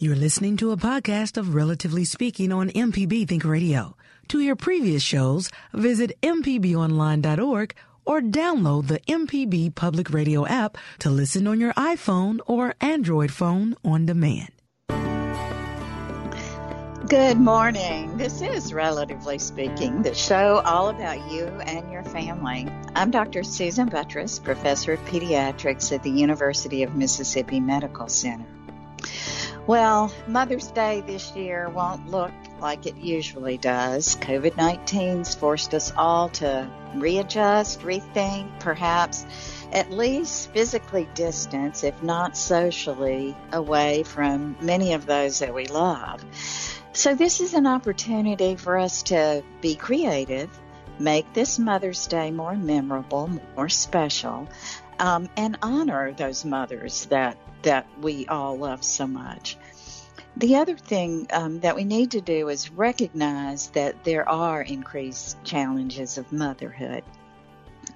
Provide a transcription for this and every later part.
You're listening to a podcast of Relatively Speaking on MPB Think Radio. To hear previous shows, visit MPBOnline.org or download the MPB Public Radio app to listen on your iPhone or Android phone on demand. Good morning. This is Relatively Speaking, the show all about you and your family. I'm Dr. Susan Buttross, Professor of Pediatrics at the University of Mississippi Medical Center. Well, Mother's Day this year won't look like it usually does. COVID 19's forced us all to readjust, rethink, perhaps at least physically distance, if not socially, away from many of those that we love. So, this is an opportunity for us to be creative, make this Mother's Day more memorable, more special, um, and honor those mothers that, that we all love so much. The other thing um, that we need to do is recognize that there are increased challenges of motherhood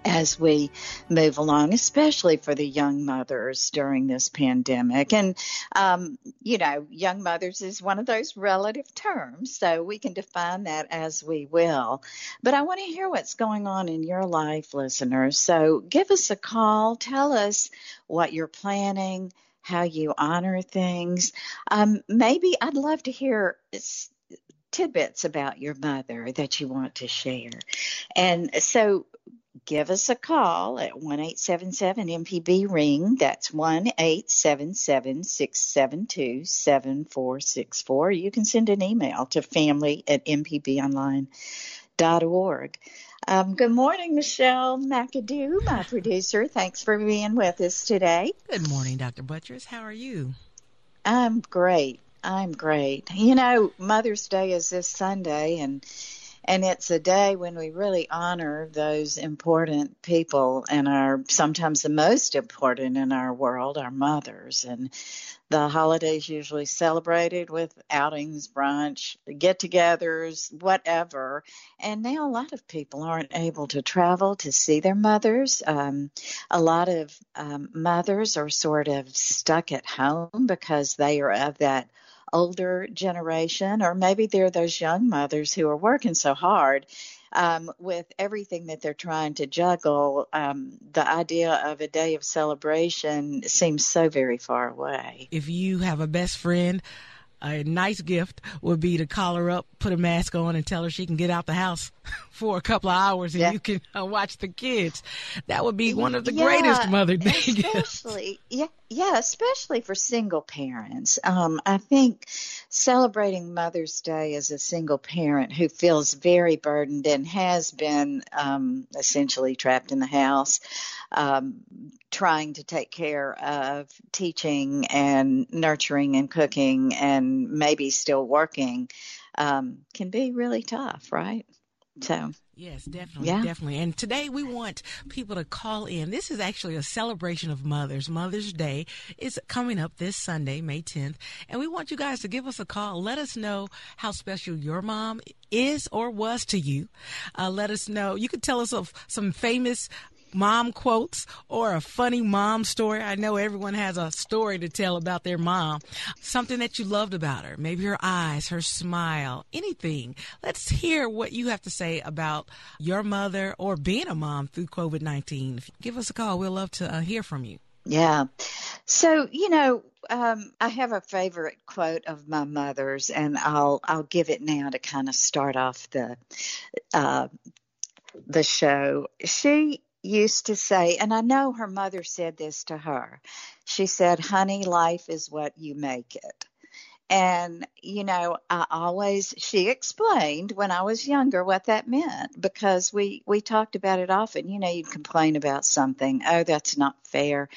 as we move along, especially for the young mothers during this pandemic. And, um, you know, young mothers is one of those relative terms, so we can define that as we will. But I want to hear what's going on in your life, listeners. So give us a call, tell us what you're planning. How you honor things. Um, maybe I'd love to hear tidbits about your mother that you want to share. And so give us a call at 1 MPB ring. That's 1 672 7464. You can send an email to family at mpbonline.org. Um, good morning, Michelle McAdoo, my producer. Thanks for being with us today. Good morning, Dr. Buttross. How are you? I'm great. I'm great. You know, Mother's Day is this Sunday, and and it's a day when we really honor those important people and are sometimes the most important in our world, our mothers. And the holidays usually celebrated with outings, brunch, get togethers, whatever. And now a lot of people aren't able to travel to see their mothers. Um, a lot of um, mothers are sort of stuck at home because they are of that older generation, or maybe they're those young mothers who are working so hard um, with everything that they're trying to juggle. Um, the idea of a day of celebration seems so very far away. If you have a best friend, a nice gift would be to call her up, put a mask on, and tell her she can get out the house for a couple of hours and yeah. you can uh, watch the kids. That would be one of the yeah, greatest Mother Day especially, gifts. Yeah, yeah, especially for single parents. Um, I think celebrating Mother's Day as a single parent who feels very burdened and has been um, essentially trapped in the house, um, trying to take care of teaching and nurturing and cooking and maybe still working um, can be really tough, right? So Yes, definitely, yeah. definitely. And today we want people to call in. This is actually a celebration of mothers. Mother's Day is coming up this Sunday, May 10th. And we want you guys to give us a call. Let us know how special your mom is or was to you. Uh, let us know. You could tell us of some famous mom quotes or a funny mom story. I know everyone has a story to tell about their mom. Something that you loved about her. Maybe her eyes, her smile, anything. Let's hear what you have to say about your mother or being a mom through COVID 19. Give us a call. We'd love to uh, hear from you. Yeah. So, you know, um, I have a favorite quote of my mother's, and I'll I'll give it now to kind of start off the uh, the show. She used to say, and I know her mother said this to her. She said, Honey, life is what you make it. And, you know, I always, she explained when I was younger what that meant because we, we talked about it often. You know, you'd complain about something. Oh, that's not fair.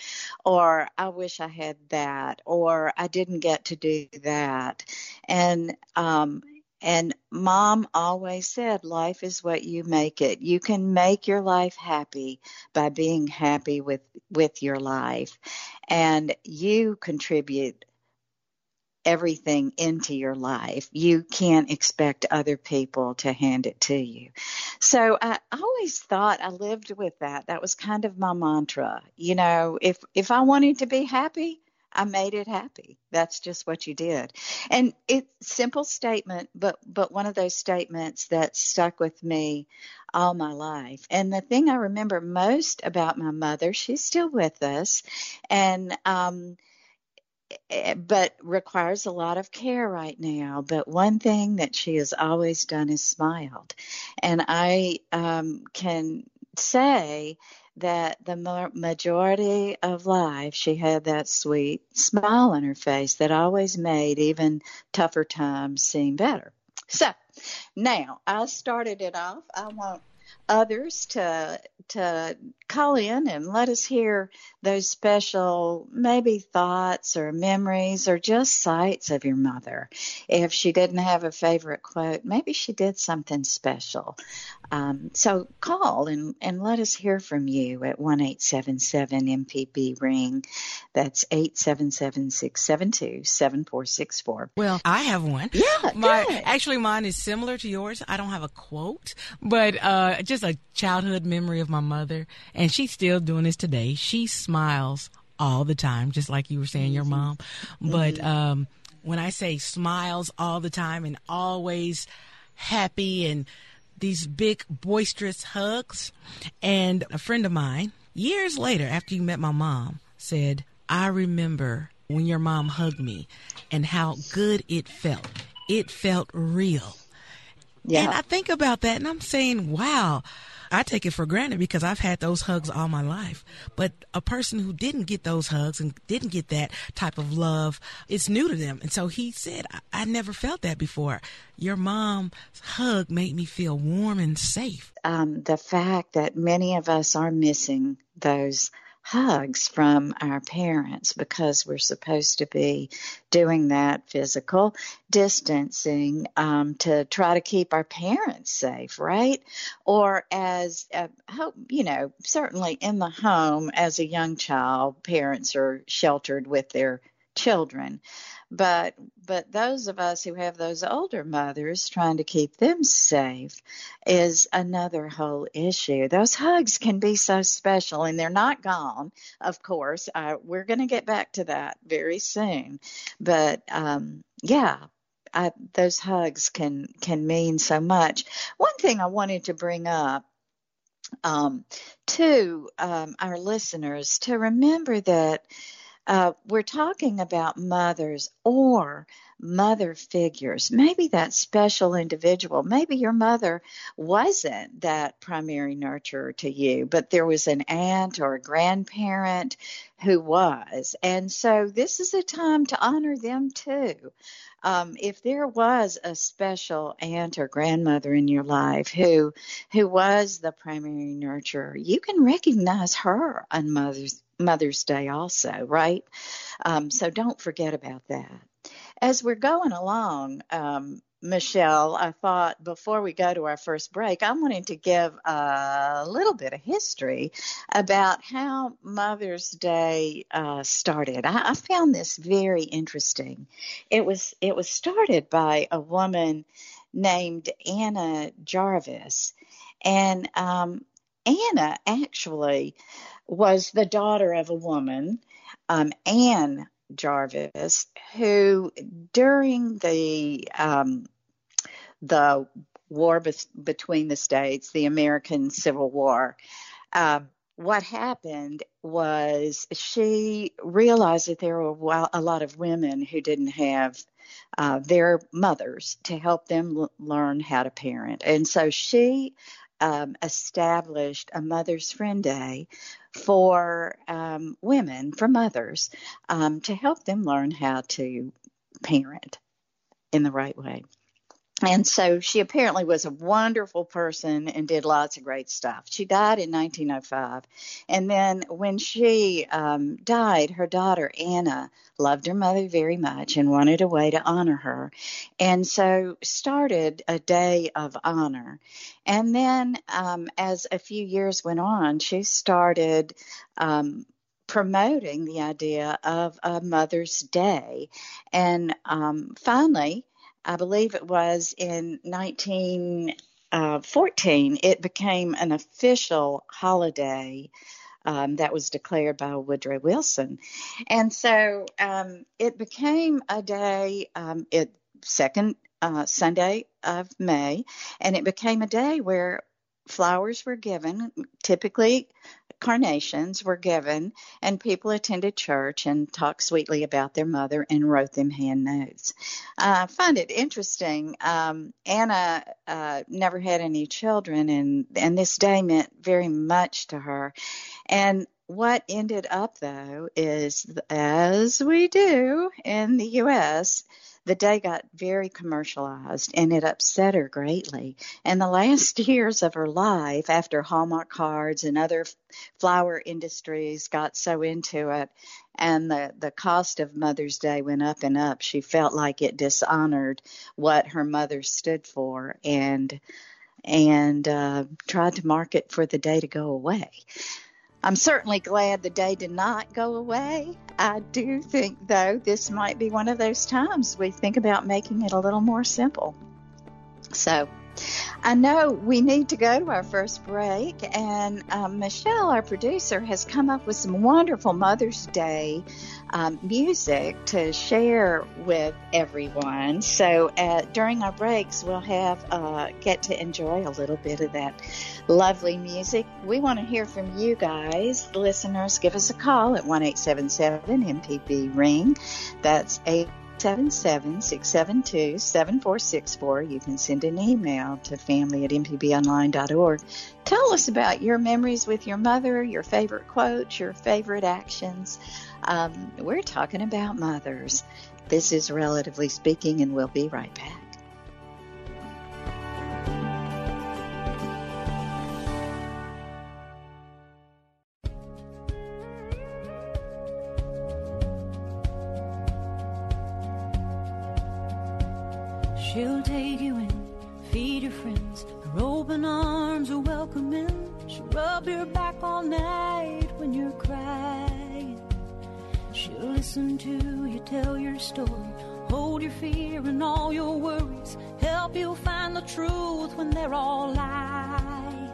Or I wish I had that. Or I didn't get to do that. And, um, and mom always said, life is what you make it. You can make your life happy by being happy with, with your life. And you contribute everything into your life. You can't expect other people to hand it to you. So I always thought I lived with that. That was kind of my mantra. You know, if if I wanted to be happy, I made it happy. That's just what you did. And it's simple statement, but but one of those statements that stuck with me all my life. And the thing I remember most about my mother, she's still with us, and um, Eh, but requires a lot of care right now. But one thing that she has always done is smiled. And I um, can say that the majority of life she had that sweet smile on her face that always made even tougher times seem better. So now I started it off. I want others to to call in and let us hear those special maybe thoughts or memories or just sights of your mother. If she didn't have a favorite quote, maybe she did something special. Um, so call and, and let us hear from you at one eight seven seven MPB ring. That's eight seven seven six seven two seven four six four. Well, I have one. Yeah, my good. actually mine is similar to yours. I don't have a quote, but uh, just a childhood memory of my mother, and she's still doing this today. She smiles all the time, just like you were saying, your mom. But Mm-hmm. um, when I say smiles all the time and always happy and these big boisterous hugs, and a friend of mine years later, after you met my mom, said, "I remember." When your mom hugged me and how good it felt. It felt real. Yeah. And I think about that and I'm saying, wow, I take it for granted because I've had those hugs all my life. But a person who didn't get those hugs and didn't get that type of love, it's new to them. And so he said, I, I never felt that before. Your mom's hug made me feel warm and safe. um, the fact that many of us are missing those hugs from our parents because we're supposed to be doing that physical distancing um, to try to keep our parents safe, right? Or as, uh, hope, you know, certainly in the home as a young child, parents are sheltered with their children. But but those of us who have those older mothers trying to keep them safe is another whole issue. Those hugs can be so special and they're not gone of course. Uh, we're going to get back to that very soon. But um yeah I, those hugs can can mean so much. One thing i wanted to bring up um, to um, our listeners to remember that uh, we're talking about mothers or mother figures. Maybe that special individual. Maybe your mother wasn't that primary nurturer to you, but there was an aunt or a grandparent who was. And so this is a time to honor them too. Um, if there was a special aunt or grandmother in your life who who was the primary nurturer, you can recognize her on Mother's Mother's Day also, right? Um, so don't forget about that. As we're going along, um, Michelle, I thought before we go to our first break, I wanted to give a little bit of history about how Mother's Day uh, started. I, I found this very interesting. It was it was started by a woman named Anna Jarvis, and um, Anna actually was the daughter of a woman, um, Ann Jarvis, who during the um, the war be- between the states, the American Civil War, um, what happened was she realized that there were a lot of women who didn't have uh, their mothers to help them l- learn how to parent, and so she um, established a Mother's Friend Day for um, women, for mothers, um, to help them learn how to parent in the right way and so she apparently was a wonderful person and did lots of great stuff. She died in 1905. And then when she um, died, her daughter Anna loved her mother very much and wanted a way to honor her. And so started a day of honor. And then um, as a few years went on, she started. Um, promoting the idea of a Mother's Day. And um, finally, I believe it was in 1914, it became an official holiday um, that was declared by Woodrow Wilson. And so um, it became a day, um, it second uh, Sunday of May, and it became a day where flowers were given, typically carnations were given, and people attended church and talked sweetly about their mother and wrote them hand notes. Uh, I find it interesting. Um, Anna uh, never had any children, and, and this day meant very much to her. And what ended up, though, is as we do in the U.S., the day got very commercialized and it upset her greatly. And the last years of her life, after Hallmark cards and other flower industries got so into it, and the, the cost of Mother's Day went up and up, she felt like it dishonored what her mother stood for and and uh, tried to market for the day to go away. I'm certainly glad the day did not go away. I do think, though, this might be one of those times we think about making it a little more simple. So, I know we need to go to our first break, and um, Michelle, our producer, has come up with some wonderful Mother's Day um, music to share with everyone. So uh, during our breaks, we'll have uh, get to enjoy a little bit of that lovely music. We want to hear from you guys, listeners. Give us a call at one eight seven seven MPB ring. That's eight. 877-672-7464. You can send an email to family at mpbonline.org. Tell us about your memories with your mother, your favorite quotes, your favorite actions. Um, we're talking about mothers. This is Relatively Speaking, and we'll be right back. She'll take you in, feed your friends. Her open arms are welcoming. She'll rub your back all night when you're crying. Listen to you tell your story, hold your fear and all your worries, help you find the truth when they're all lies.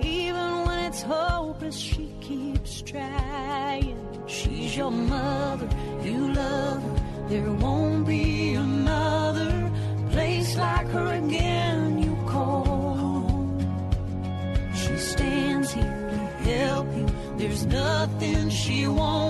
Even when it's hopeless, she keeps trying. She's your mother, you love her. There won't be another place like her again you call home. She stands here to help you. There's nothing she won't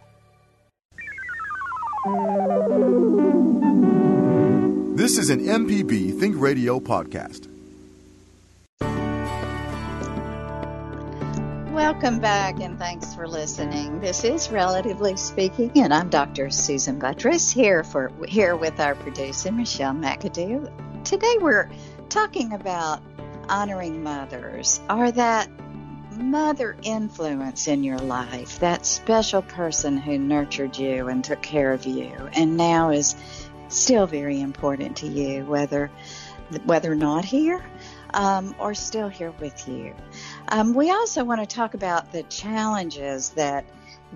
This is an MPB Think Radio podcast. Welcome back and thanks for listening. This is Relatively Speaking, and I'm Dr. Susan Buttross here for here with our producer Michelle McAdoo. Today we're talking about honoring mothers. Are that mother influence in your life, that special person who nurtured you and took care of you, and now is still very important to you, whether whether not here um, or still here with you. Um, we also want to talk about the challenges that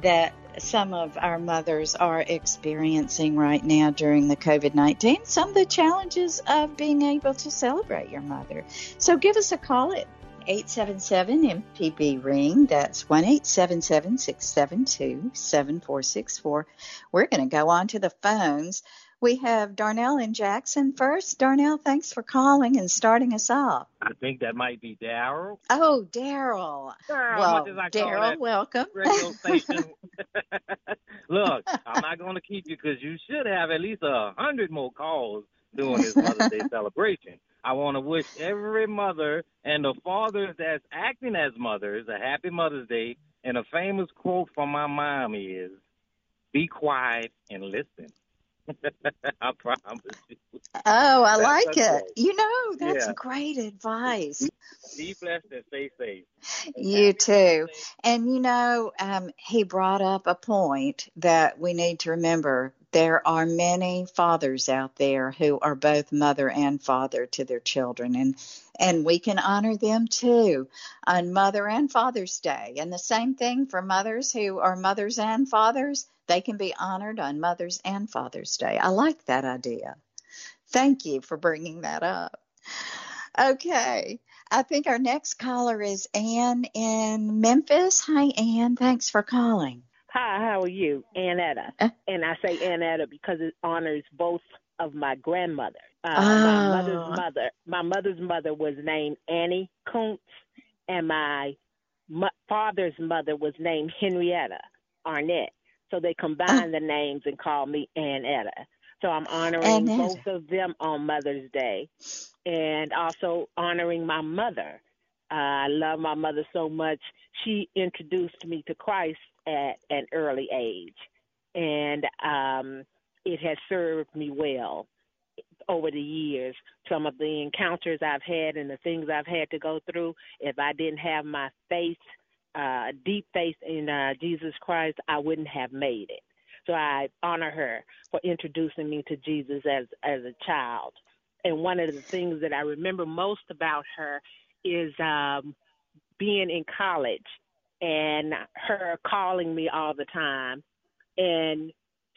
that some of our mothers are experiencing right now during the COVID 19, some of the challenges of being able to celebrate your mother. So give us a call at 877 MPB ring. That's 1 877 672 7464. We're going to go on to the phones. We have Darnell and Jackson first. Darnell, thanks for calling and starting us off. I think that might be Daryl. Oh, Daryl. Well, Daryl, welcome. Radio station. Look, I'm not going to keep you because you should have at least a hundred more calls during this Mother's Day celebration. I want to wish every mother and the fathers that's acting as mothers a happy Mother's Day. And a famous quote from my mom is, "Be quiet and listen." I promise you. Oh, I that's like it. You know, that's yeah. great advice. Be blessed and stay safe. You too. And you know, um, he brought up a point that we need to remember. There are many fathers out there who are both mother and father to their children, and and we can honor them too on Mother and Father's Day. And the same thing for mothers who are mothers and fathers they can be honored on Mother's and Father's Day. I like that idea. Thank you for bringing that up. Okay. I think our next caller is Ann in Memphis. Hi, Ann. Thanks for calling. Hi, how are you? Annetta. Uh, and I say Annetta because it honors both of my grandmother. Uh, oh. My mother's mother. My mother's mother was named Annie Kuntz, and my father's mother was named Henrietta Arnett. So they combined oh. the names and called me Annetta. So I'm honoring both of them on Mother's Day and also honoring my mother. Uh, I love my mother so much. She introduced me to Christ at an early age, and um, it has served me well over the years. Some of the encounters I've had and the things I've had to go through, if I didn't have my faith uh, deep faith in uh, Jesus Christ, I wouldn't have made it. So I honor her for introducing me to Jesus as as a child. And one of the things that I remember most about her is um, being in college and her calling me all the time. And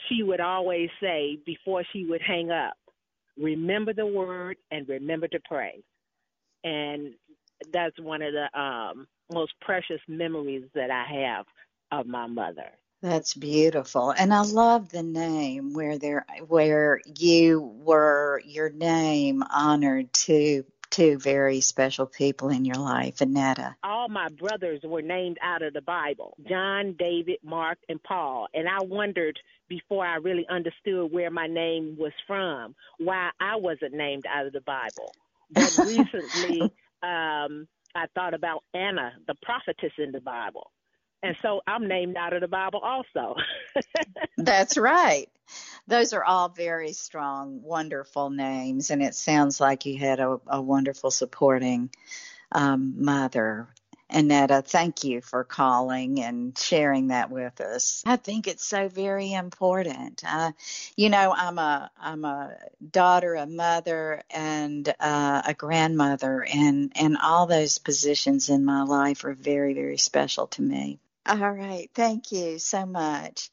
she would always say before she would hang up, remember the word and remember to pray. And that's one of the um, most precious memories that I have of my mother. That's beautiful. And I love the name where there where you were your name honored to two very special people in your life, Annetta. All my brothers were named out of the Bible John, David, Mark, and Paul. And I wondered before I really understood where my name was from, why I wasn't named out of the Bible. But recently, um, I thought about Anna, the prophetess in the Bible. And so I'm named out of the Bible also. That's right. Those are all very strong, wonderful names. And it sounds like you had a, a wonderful supporting um, mother Annetta, thank you for calling and sharing that with us. I think it's so very important. Uh, you know, I'm a I'm a daughter, a mother, and uh, a grandmother, and and all those positions in my life are very very special to me. All right, thank you so much.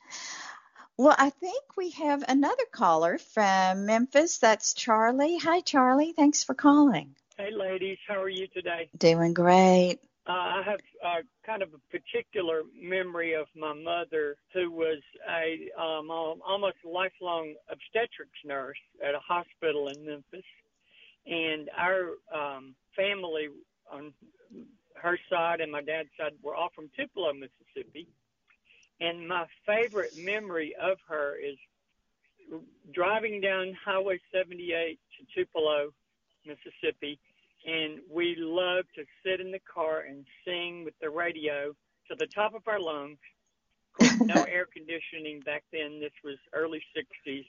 Well, I think we have another caller from Memphis. That's Charlie. Hi, Charlie. Thanks for calling. Hey, ladies. How are you today? Doing great. Uh, I have uh, kind of a particular memory of my mother, who was a um, almost lifelong obstetrics nurse at a hospital in Memphis, and our um, family on her side and my dad's side were all from Tupelo, Mississippi. And my favorite memory of her is driving down Highway 78 to Tupelo, Mississippi, and we loved to sit in the car and sing with the radio to the top of our lungs. Of course, no air conditioning back then. This was early 60s.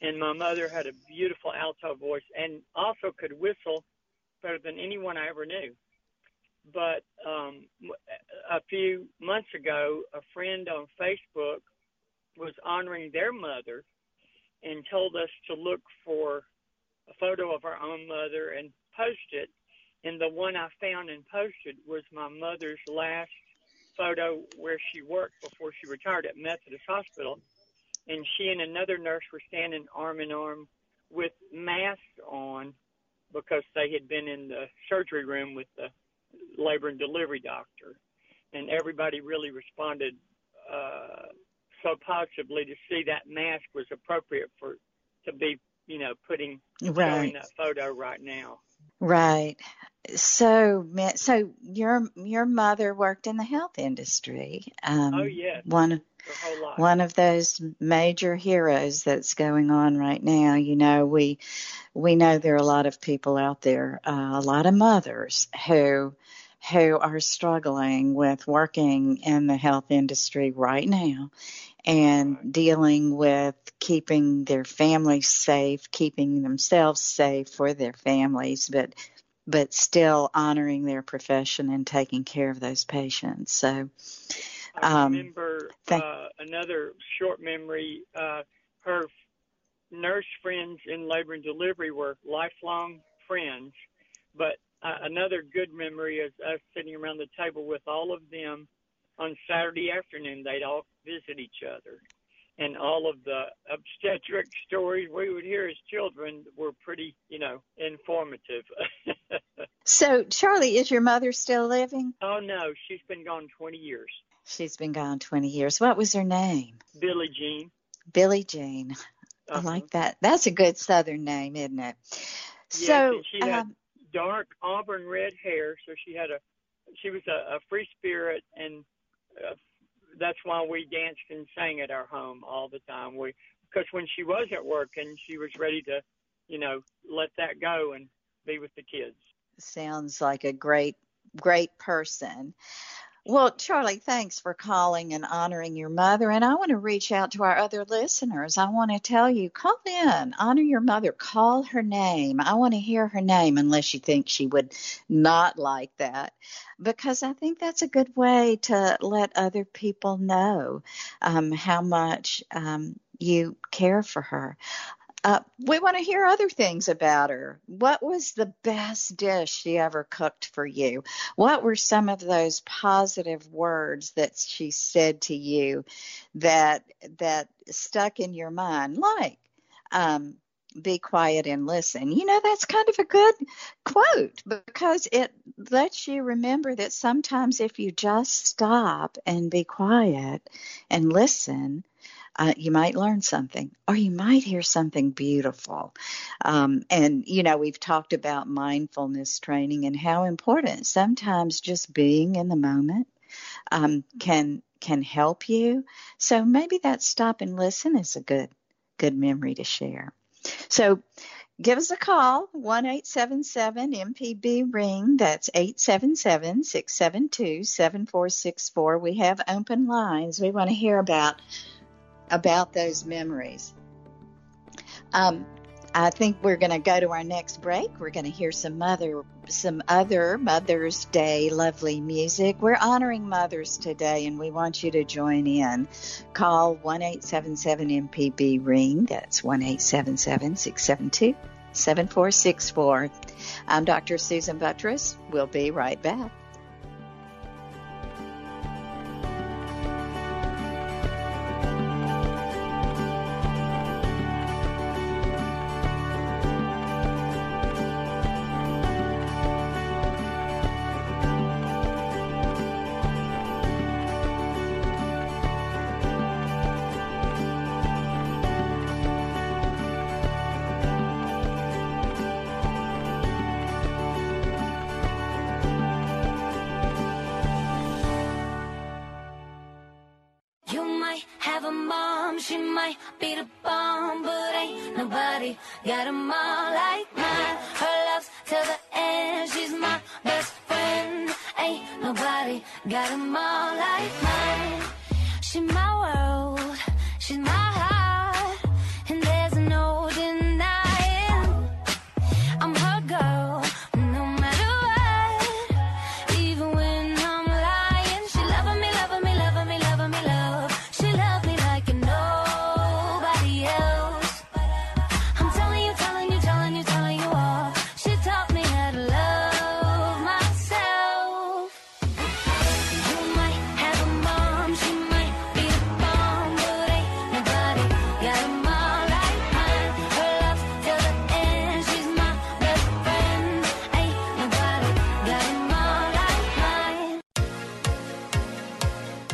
And my mother had a beautiful alto voice and also could whistle better than anyone I ever knew. But um, a few months ago, a friend on Facebook was honoring their mother and told us to look for a photo of our own mother and post it. And the one I found and posted was my mother's last photo where she worked before she retired at Methodist Hospital, and she and another nurse were standing arm in arm with masks on because they had been in the surgery room with the labor and delivery doctor, and everybody really responded uh, so positively to see that mask was appropriate for to be, you know, putting right. showing that photo right now. Right. So, so your your mother worked in the health industry. Um, oh yes. One one of those major heroes that's going on right now. You know, we we know there are a lot of people out there, uh, a lot of mothers who who are struggling with working in the health industry right now and dealing with keeping their families safe, keeping themselves safe for their families, but but still honoring their profession and taking care of those patients. So I um, remember uh, another short memory. Uh, her nurse friends in labor and delivery were lifelong friends, but uh, another good memory is us sitting around the table with all of them on Saturday afternoon. They'd all visit each other. And all of the obstetric stories we would hear as children were pretty, you know, informative. so, Charlie, is your mother still living? Oh, no. She's been gone 20 years. She's been gone 20 years. What was her name? Billie Jean. Billie Jean. Uh-huh. I like that. That's a good Southern name, isn't it? Yes, so she had um, dark auburn red hair, so she had a she was a, a free spirit, and that's why we danced and sang at our home all the time. We because when she was at work and she was ready to, you know, let that go and be with the kids. Sounds like a great great person. Well, Charlie, thanks for calling and honoring your mother. And I want to reach out to our other listeners. I want to tell you call in, honor your mother, call her name. I want to hear her name unless you think she would not like that, because I think that's a good way to let other people know um, how much um, you care for her. Uh, we want to hear other things about her. What was the best dish she ever cooked for you? What were some of those positive words that she said to you that that stuck in your mind? Like, um, be quiet and listen. You know, that's kind of a good quote because it lets you remember that sometimes if you just stop and be quiet and listen, uh, you might learn something or you might hear something beautiful. Um, and, you know, we've talked about mindfulness training and how important sometimes just being in the moment um, can can help you. So maybe that stop and listen is a good good memory to share. So give us a call, 1 877 MPB Ring. That's 877 672 7464. We have open lines. We want to hear about about those memories. Um, I think we're going to go to our next break. We're going to hear some mother, some other Mother's Day lovely music. We're honoring mothers today, and we want you to join in. Call one eight seven seven MPB ring. That's one eight seven seven six seven two seven four six four. I'm Dr. Susan Buttross. We'll be right back.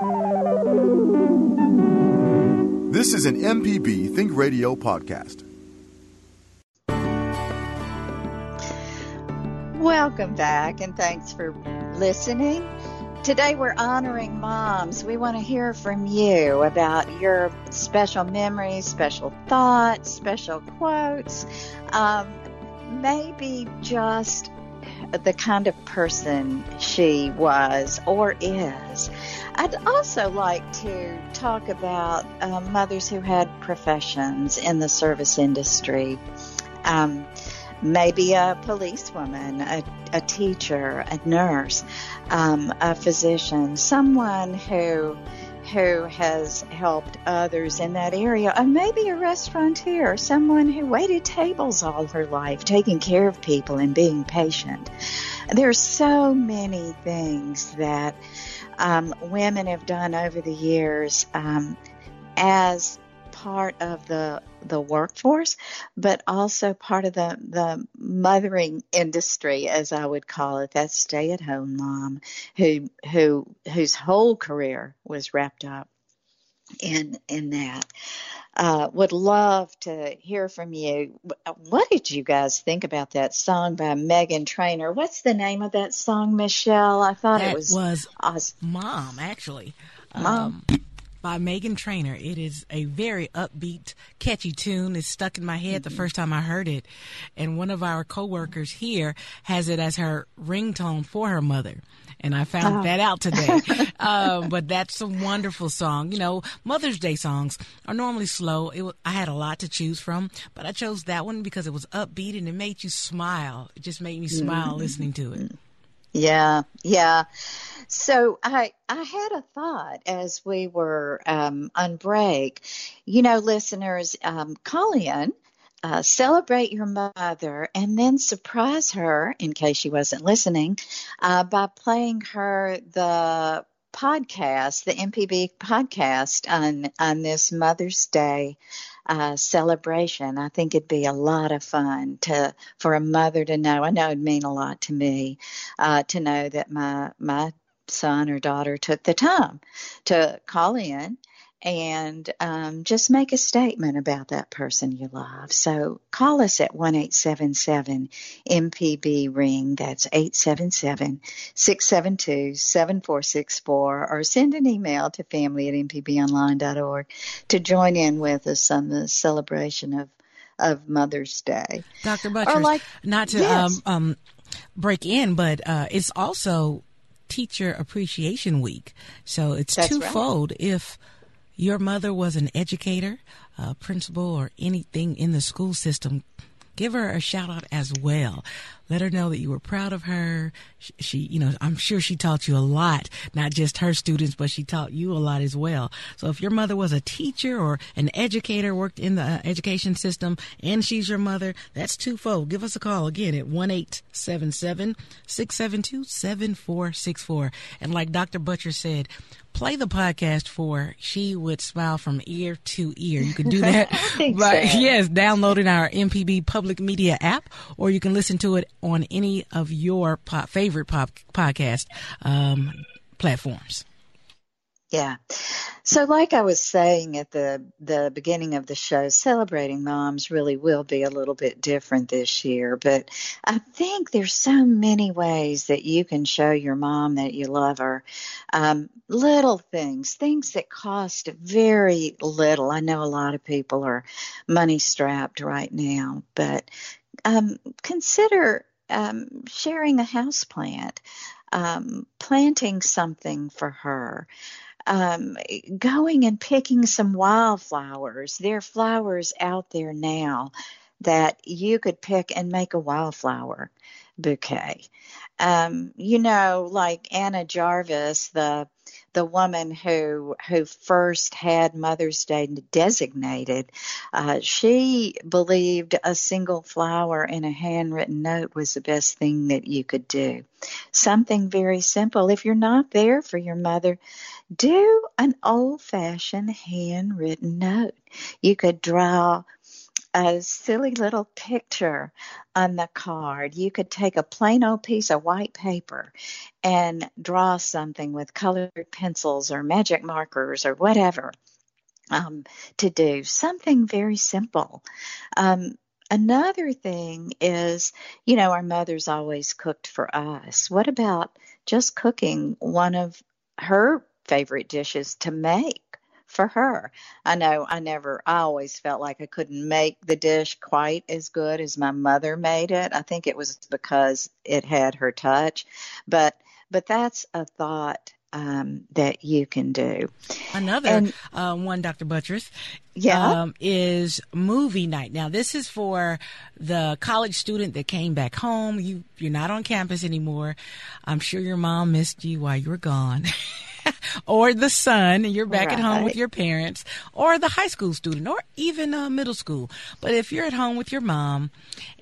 This is an MPB Think Radio podcast. Welcome back and thanks for listening. Today we're honoring moms. We want to hear from you about your special memories, special thoughts, special quotes, um, maybe just the kind of person she was or is. I'd also like to talk about uh, mothers who had professions in the service industry. Um, maybe a policewoman, a, a teacher, a nurse, um, a physician, someone who who has helped others in that area, or maybe a restaurateur, someone who waited tables all her life, taking care of people and being patient. There are so many things that um, women have done over the years um, as part of the the workforce, but also part of the the mothering industry, as I would call it, that stay at home mom who who whose whole career was wrapped up in in that. Uh, would love to hear from you. What did you guys think about that song by Meghan Trainor? What's the name of that song, Michelle? I thought that it was was awesome. Mom, actually. Mom. Um, by Meghan Trainor. It is a very upbeat, catchy tune. It's stuck in my head the first time I heard it. And one of our coworkers here has it as her ringtone for her mother. And I found Oh. that out today. um, but that's a wonderful song. You know, Mother's Day songs are normally slow. It, I had a lot to choose from, but I chose that one because it was upbeat and it made you smile. It just made me smile listening to it. Yeah, yeah. So I I had a thought as we were um, on break. You know, listeners, um, call in, uh, celebrate your mother, and then surprise her in case she wasn't listening uh, by playing her the podcast, the MPB podcast on on this Mother's Day uh, celebration. I think it'd be a lot of fun to for a mother to know. I know it'd mean a lot to me uh, to know that my my son or daughter took the time to call in and um, just make a statement about that person you love. So call us at one eight seven seven MPB ring. That's 877-672-7464 or send an email to family at mpbonline.org to join in with us on the celebration of of Mother's Day. Dr. Or Buttross, like- not to Yes. um, um, break in, but uh, it's also Teacher Appreciation Week. So it's That's right. twofold. If your mother was an educator, a principal, or anything in the school system, give her a shout out as well. Let her know that you were proud of her. Sh- She, you know, I'm sure she taught you a lot, not just her students, but she taught you a lot as well. So if your mother was a teacher or an educator, worked in the uh, education system, and she's your mother, that's twofold. Give us a call again at one eight seven seven six seven two seven four six four. And like Dr. Buttross said, play the podcast for She Would Smile from Ear to Ear. You can do that by, so. yes, downloading our MPB public media app, or you can listen to it on any of your pop, favorite pop, podcast um, platforms. Yeah. So like I was saying at the the beginning of the show, celebrating moms really will be a little bit different this year, but I think there's so many ways that you can show your mom that you love her. Um, little things, things that cost very little. I know a lot of people are money strapped right now, but um, consider um, sharing a house plant, um, planting something for her um, going and picking some wildflowers. There are flowers out there now that you could pick and make a wildflower bouquet. Um, you know, like Anna Jarvis, the the woman who who first had Mother's Day designated, uh, she believed a single flower in a handwritten note was the best thing that you could do. Something very simple. If you're not there for your mother, do an old fashioned handwritten note. You could draw a silly little picture on the card. You could take a plain old piece of white paper and draw something with colored pencils or magic markers or whatever um, to do. Something very simple. Um, another thing is, you know, our mothers always cooked for us. What about just cooking one of her favorite dishes to make? For her. I know I never, I always felt like I couldn't make the dish quite as good as my mother made it. I think it was because it had her touch, but, but that's a thought um, that you can do. Another and, uh, one, Dr. Buttross, yeah, um, is movie night. Now, this is for the college student that came back home. You you're not on campus anymore. I'm sure your mom missed you while you were gone. or the son, and you're back right. at home with your parents, or the high school student, or even uh, middle school. But if you're at home with your mom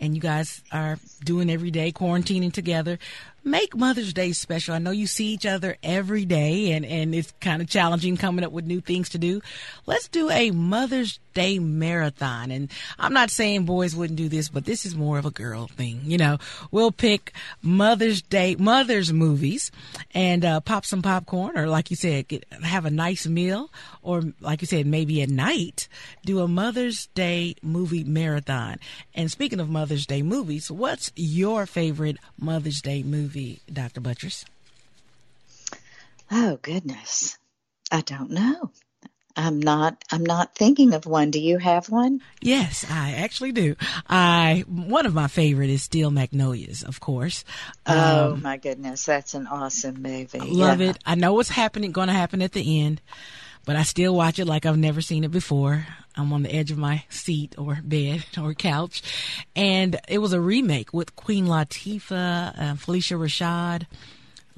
and you guys are doing every day quarantining together, make Mother's Day special. I know you see each other every day and, and it's kind of challenging coming up with new things to do. Let's do a Mother's Day marathon. And I'm not saying boys wouldn't do this, but this is more of a girl thing. You know, we'll pick Mother's Day, Mother's movies and uh, pop some popcorn or like you said, get, have a nice meal or like you said, maybe at night, do a Mother's Day movie marathon. And speaking of Mother's Day movies, what's your favorite Mother's Day movie? Dr. Buttross? Oh goodness. I don't know. I'm not I'm not thinking of one. Do you have one? Yes, I actually do. I one of my favorite is Steel Magnolias, of course. Oh um, my goodness, that's an awesome movie. love yeah. it. I know what's happening going to happen at the end, but I still watch it like I've never seen it before. I'm on the edge of my seat or bed or couch. And it was a remake with Queen Latifah, uh, Phylicia Rashad.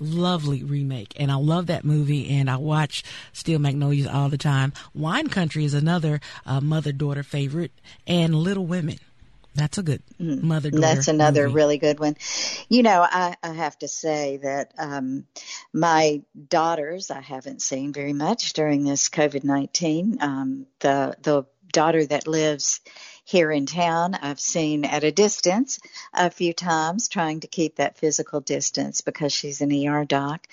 Lovely remake. And I love that movie and I watch Steel Magnolias all the time. Wine Country is another uh, mother daughter favorite and Little Women. That's a good mm. mother. That's another movie. really good one. You know, I, I have to say that um, my daughters I haven't seen very much during this COVID nineteen. Um, the the daughter that lives here in town I've seen at a distance a few times, trying to keep that physical distance because she's an ER doc.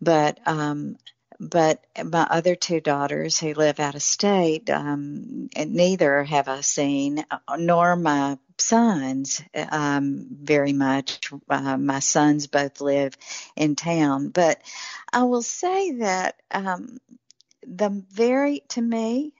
But um, but my other two daughters who live out of state, um, neither have I seen, nor my sons um, very much. Uh, my sons both live in town, but I will say that um, the very, to me,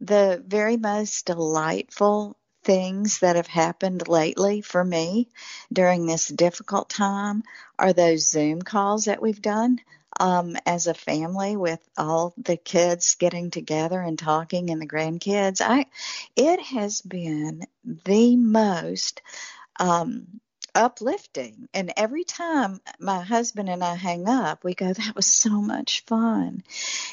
the very most delightful things that have happened lately for me during this difficult time are those Zoom calls that we've done um, as a family with all the kids getting together and talking and the grandkids. I, it has been the most um, uplifting. And every time my husband and I hang up, we go, that was so much fun.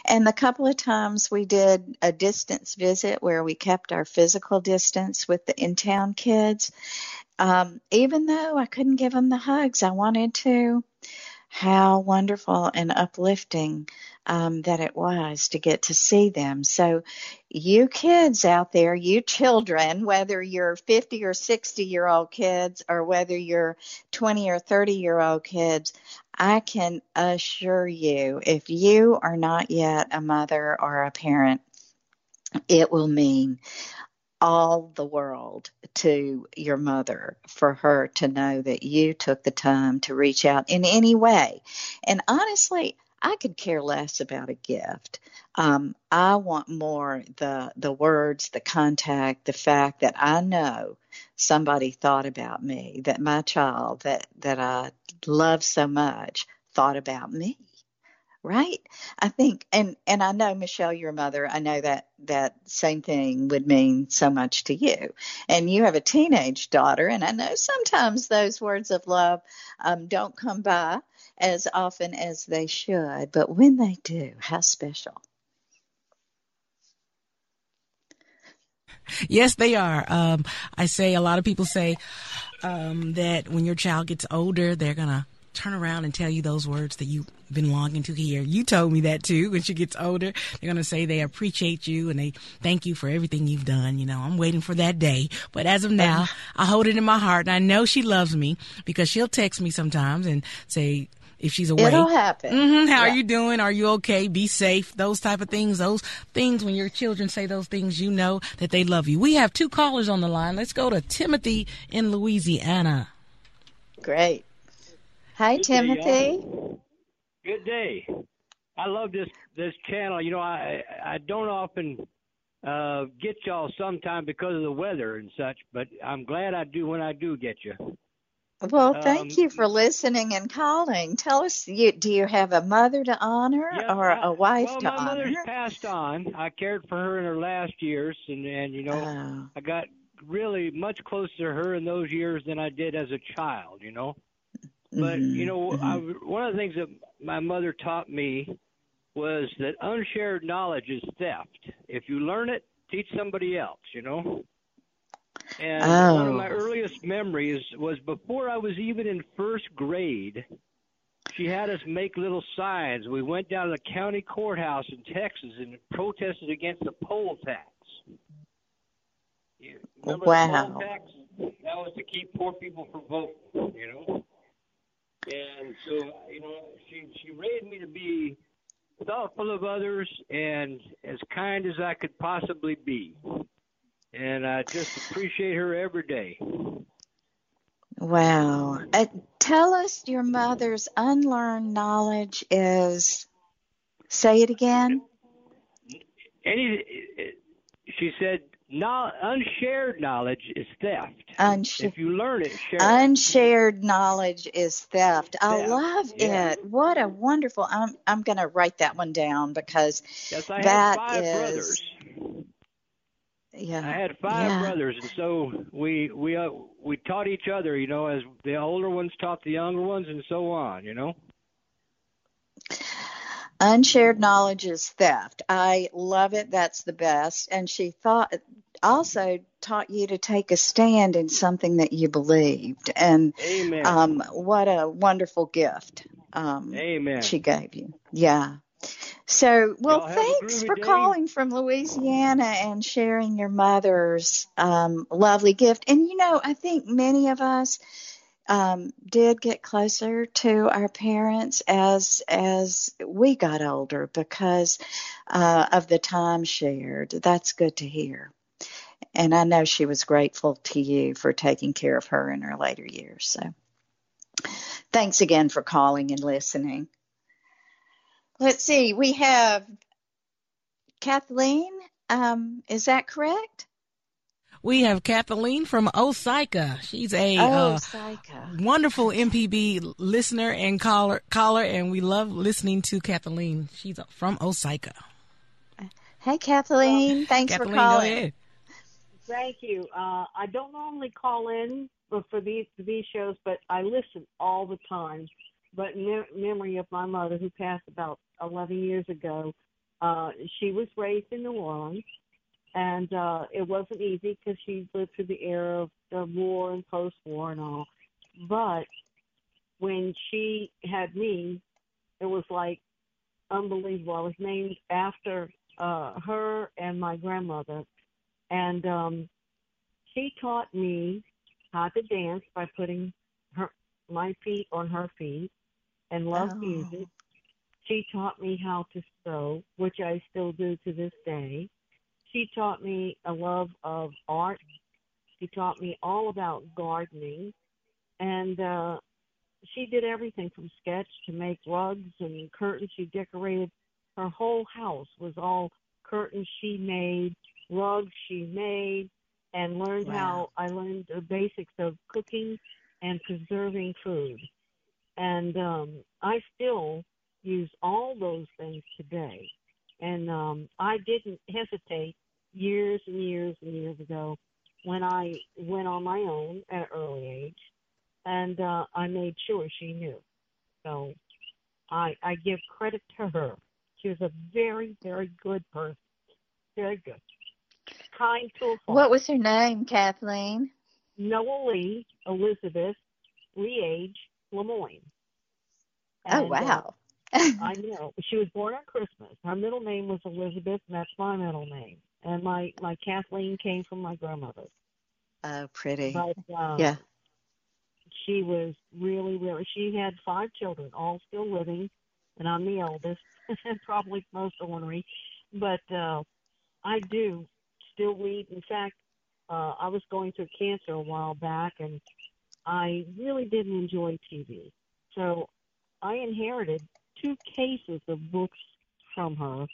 And the couple of times we did a distance visit where we kept our physical distance with the in town kids, um, even though I couldn't give them the hugs I wanted to, how wonderful and uplifting um, that it was to get to see them. So, you kids out there, you children, whether you're 50 or 60 year old kids or whether you're 20 or 30 year old kids, I can assure you if you are not yet a mother or a parent, it will mean all the world to your mother for her to know that you took the time to reach out in any way. And honestly, I could care less about a gift. Um, I want more the the words, the contact, the fact that I know somebody thought about me, that my child that that I love so much thought about me right? I think, and and I know Michelle, your mother. I know that that same thing would mean so much to you, and you have a teenage daughter, and I know sometimes those words of love um, don't come by as often as they should, but when they do, how special. Yes, they are. Um, I say a lot of people say um, that when your child gets older, they're gonna turn around and tell you those words that you've been longing to hear. You told me that too. When she gets older, they're going to say they appreciate you and they thank you for everything you've done. You know, I'm waiting for that day. But as of now, I hold it in my heart and I know she loves me because she'll text me sometimes and say, if she's away. It'll happen. Mm-hmm. How yeah. are you doing? Are you okay? Be safe. Those type of things. Those things when your children say those things, you know that they love you. We have two callers on the line. Let's go to Timothy in Louisiana. Great. Hi, Good Timothy. Day, Good day. I love this this channel. You know, I I don't often uh, get y'all sometime because of the weather and such, but I'm glad I do when I do get you. Well, thank um, you for listening and calling. Tell us, you, do you have a mother to honor yeah, or a wife well, to my honor? mother's passed on. I cared for her in her last years, and and you know, Oh. I got really much closer to her in those years than I did as a child. You know, but Mhm, you know, I, mhm. one of the things that my mother taught me was that unshared knowledge is theft. If you learn it, teach somebody else. You know. And one of my Oh. earliest memories was before I was even in first grade. She had us make little signs. We went down to the county courthouse in Texas and protested against the poll tax. You remember the Wow. poll tax? That was to keep poor people from voting, you know. And so, you know, she she raised me to be thoughtful of others and as kind as I could possibly be. And I just appreciate her every day. Wow. Uh, tell us your mother's unlearned knowledge is. Say it again. Any, she said, no, unshared knowledge is theft. Unsh- if you learn it, share it. Unshared knowledge is theft. I Theft, love yeah. it. What a wonderful. I'm I'm going to write that one down because Yes, I that had five is- brothers. yeah. I had five yeah. brothers, and so we we uh, we taught each other. You know, as the older ones taught the younger ones, and so on. You know. Unshared knowledge is theft. I love it. That's the best. And she thought also taught you to take a stand in something that you believed. And um, what a wonderful gift um, Amen. she gave you. Yeah. So, well, Y'all have a thanks for day. calling from Louisiana and sharing your mother's um, lovely gift. And you know, I think many of us um, did get closer to our parents as as we got older because uh, of the time shared. That's good to hear. And I know she was grateful to you for taking care of her in her later years. So, thanks again for calling and listening. Let's see, we have Kathleen. Um, is that correct? We have Kathleen from Osyka. She's a Oh, uh, Osyka. wonderful MPB listener and caller, caller, and we love listening to Kathleen. She's from Osyka. Hey, Kathleen. Thanks Kathleen, for calling. Thank you. Uh, I don't normally call in for for these for these shows, but I listen all the time. But in memory of my mother, who passed about 11 years ago, uh, she was raised in New Orleans, and uh, it wasn't easy because she lived through the era of the war and post-war and all. But when she had me, it was like unbelievable. I was named after uh, her and my grandmother, and um, she taught me how to dance by putting her my feet on her feet, and love Oh. music. She taught me how to sew, which I still do to this day. She taught me a love of art. She taught me all about gardening, and uh, she did everything from sketch to make rugs and curtains. She decorated her whole house was all curtains she made, rugs she made, and learned Wow. how I learned the basics of cooking and preserving food. And um, I still use all those things today. And um, I didn't hesitate years and years and years ago when I went on my own at an early age, and uh, I made sure she knew. So I I give credit to her. She was a very very good person, very good, kind to. What was her name, Kathleen? Noah Lee Elizabeth Age Lemoyne. oh wow! Uh, I know she was born on Christmas. Her middle name was Elizabeth, and that's my middle name. And my my Kathleen came from my grandmother. Oh, pretty. But, um, yeah. She was really, really. She had five children, all still living, and I'm the eldest, and probably most ornery. But uh, I do still read. In fact, uh, I was going through cancer a while back, and I really didn't enjoy TV. So I inherited two cases of books from her,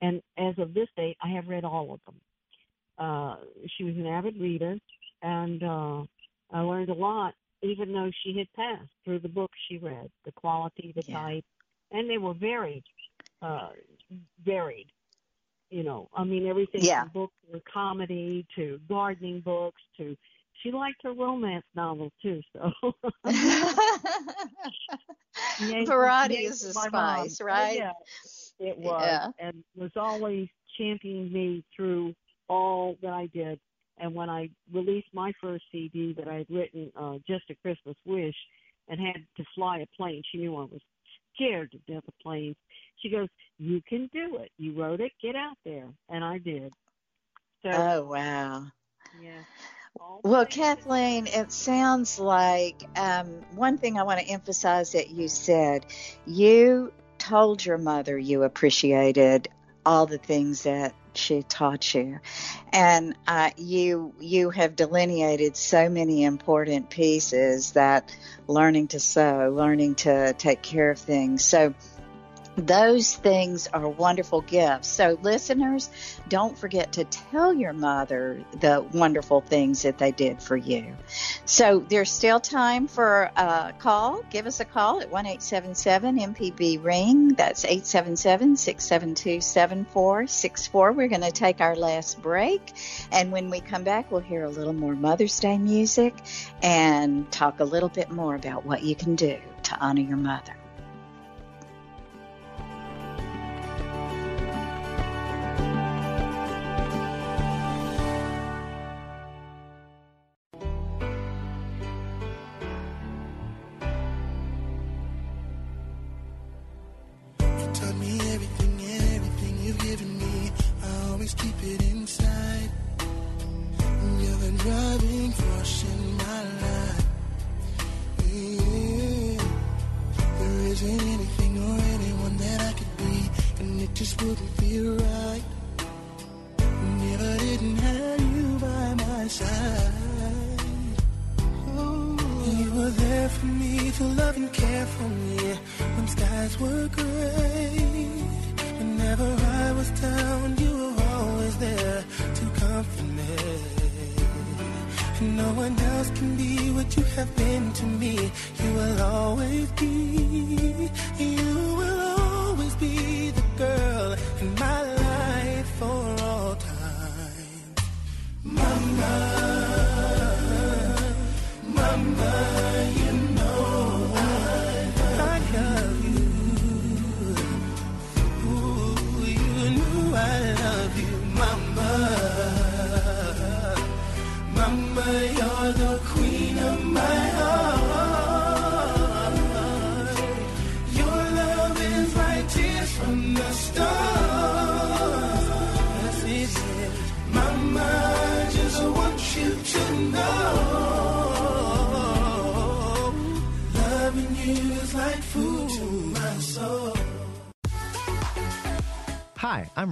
and as of this date, I have read all of them. Uh, she was an avid reader, and uh, I learned a lot, even though she had passed through the books she read, the quality, the Yeah. type, and they were very uh, varied. You know, I mean, everything Yeah. from books to comedy to gardening books to she liked her romance novels too. So Variety is a my mom. spice, Oh, right? yeah, it was, Yeah. and was always championing me through all that I did. And when I released my first CD that I had written, uh, Just a Christmas Wish, and had to fly a plane, she knew I was scared to death of planes. She goes, "You can do it. You wrote it. Get out there," and I did. So Oh wow. yeah. Well, Kathleen, it sounds like um, one thing I want to emphasize that you said. You told your mother you appreciated all the things that she taught you, and uh, you you have delineated so many important pieces that learning to sew, learning to take care of things. So those things are wonderful gifts. So, listeners, don't forget to tell your mother the wonderful things that they did for you. So, there's still time for a call. Give us a call at 1 877 MPB Ring. That's 877 672 7464. We're going to take our last break. And when we come back, we'll hear a little more Mother's Day music and talk a little bit more about what you can do to honor your mother.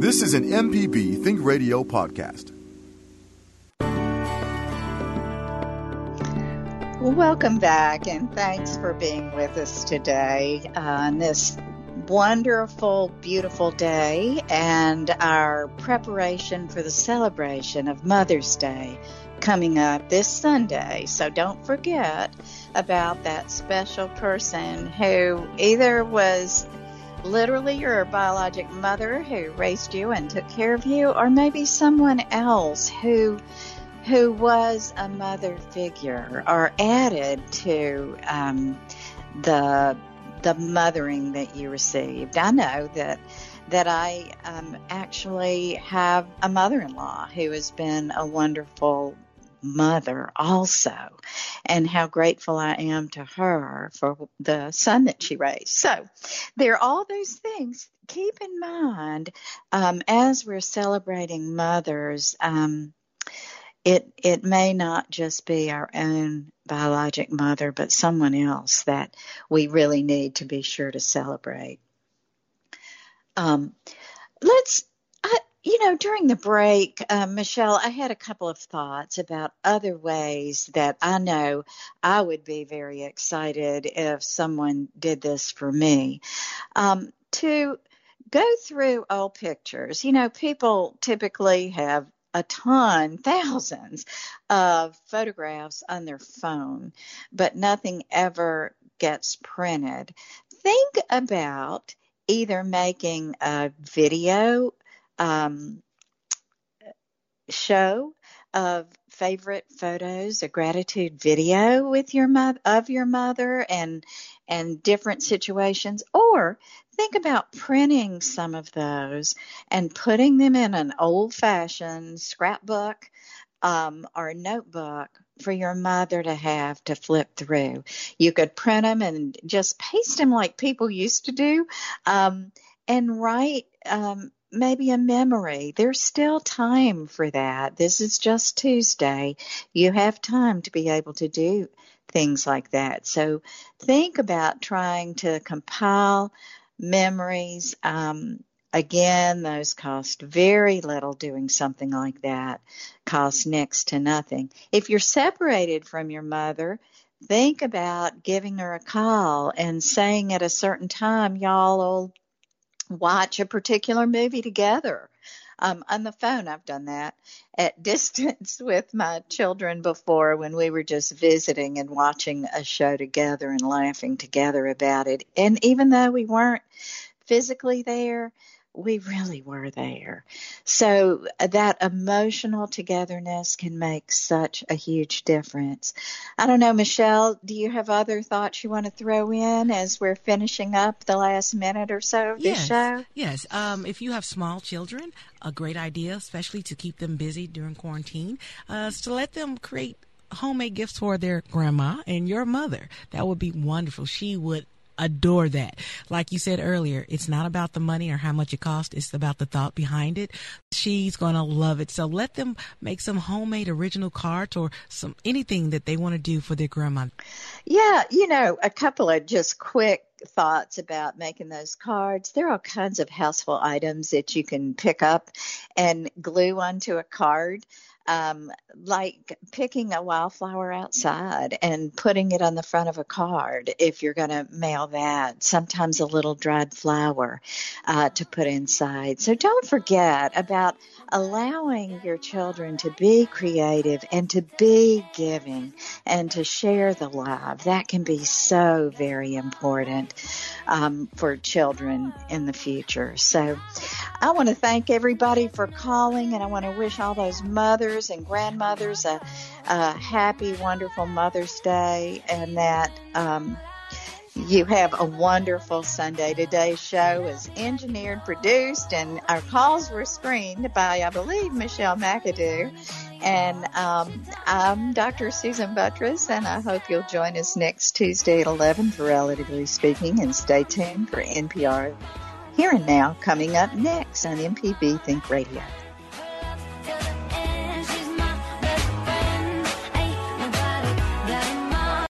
This is an MPB Think Radio podcast. Welcome back, and thanks for being with us today uh, on this wonderful, beautiful day and our preparation for the celebration of Mother's Day coming up this Sunday. So don't forget about that special person who either was literally your biologic mother who raised you and took care of you, or maybe someone else who who was a mother figure or added to um, the the mothering that you received. I know that that I um, actually have a mother-in-law who has been a wonderful mother also and how grateful I am to her for the son that she raised. So there are all those things. Keep in mind um, as we're celebrating mothers, um, it it may not just be our own biologic mother, but someone else that we really need to be sure to celebrate. Um, let's you know, during the break, uh, Michelle, I had a couple of thoughts about other ways that I know I would be very excited if someone did this for me. Um, to go through old pictures, you know, people typically have a ton, thousands of photographs on their phone, but nothing ever gets printed. Think about either making a video um, show of favorite photos, a gratitude video with your mother of your mother and and different situations or think about printing some of those and putting them in an old fashioned scrapbook um, or notebook for your mother to have to flip through. You could print them and just paste them like people used to do um, and write um, maybe a memory. There's still time for that. This is just Tuesday. You have time to be able to do things like that. So think about trying to compile memories. Um, again, those cost very little doing something like that, cost next to nothing. If you're separated from your mother, think about giving her a call and saying at a certain time, y'all will watch a particular movie together. Um, on the phone, I've done that at distance with my children before when we were just visiting and watching a show together and laughing together about it. And even though we weren't physically there, we really were there. So uh, that emotional togetherness can make such a huge difference. I don't know, Michelle, do you have other thoughts you want to throw in as we're finishing up the last minute or so of yes, this show? Yes. Um, if you have small children, a great idea, especially to keep them busy during quarantine, uh, is to let them create homemade gifts for their grandma and your mother. That would be wonderful. She would adore that. Like you said earlier, it's not about the money or how much it costs. It's about the thought behind it. She's going to love it. So let them make some homemade original cards or some anything that they want to do for their grandma. Yeah, you know, a couple of just quick thoughts about making those cards. There are all kinds of household items that you can pick up and glue onto a card um, like picking a wildflower outside and putting it on the front of a card if you're going to mail that. Sometimes a little dried flower uh, to put inside. So don't forget about allowing your children to be creative and to be giving and to share the love. That can be so very important um, for children in the future. So I want to thank everybody for calling and I want to wish all those mothers mothers and grandmothers a, a happy, wonderful Mother's Day and that um, you have a wonderful Sunday. Today's show is engineered, produced, and our calls were screened by, I believe, Michelle McAdoo. And um, I'm Dr. Susan Buttross, and I hope you'll join us next Tuesday at 11 for Relatively Speaking, and stay tuned for NPR Here and Now coming up next on MPB Think Radio.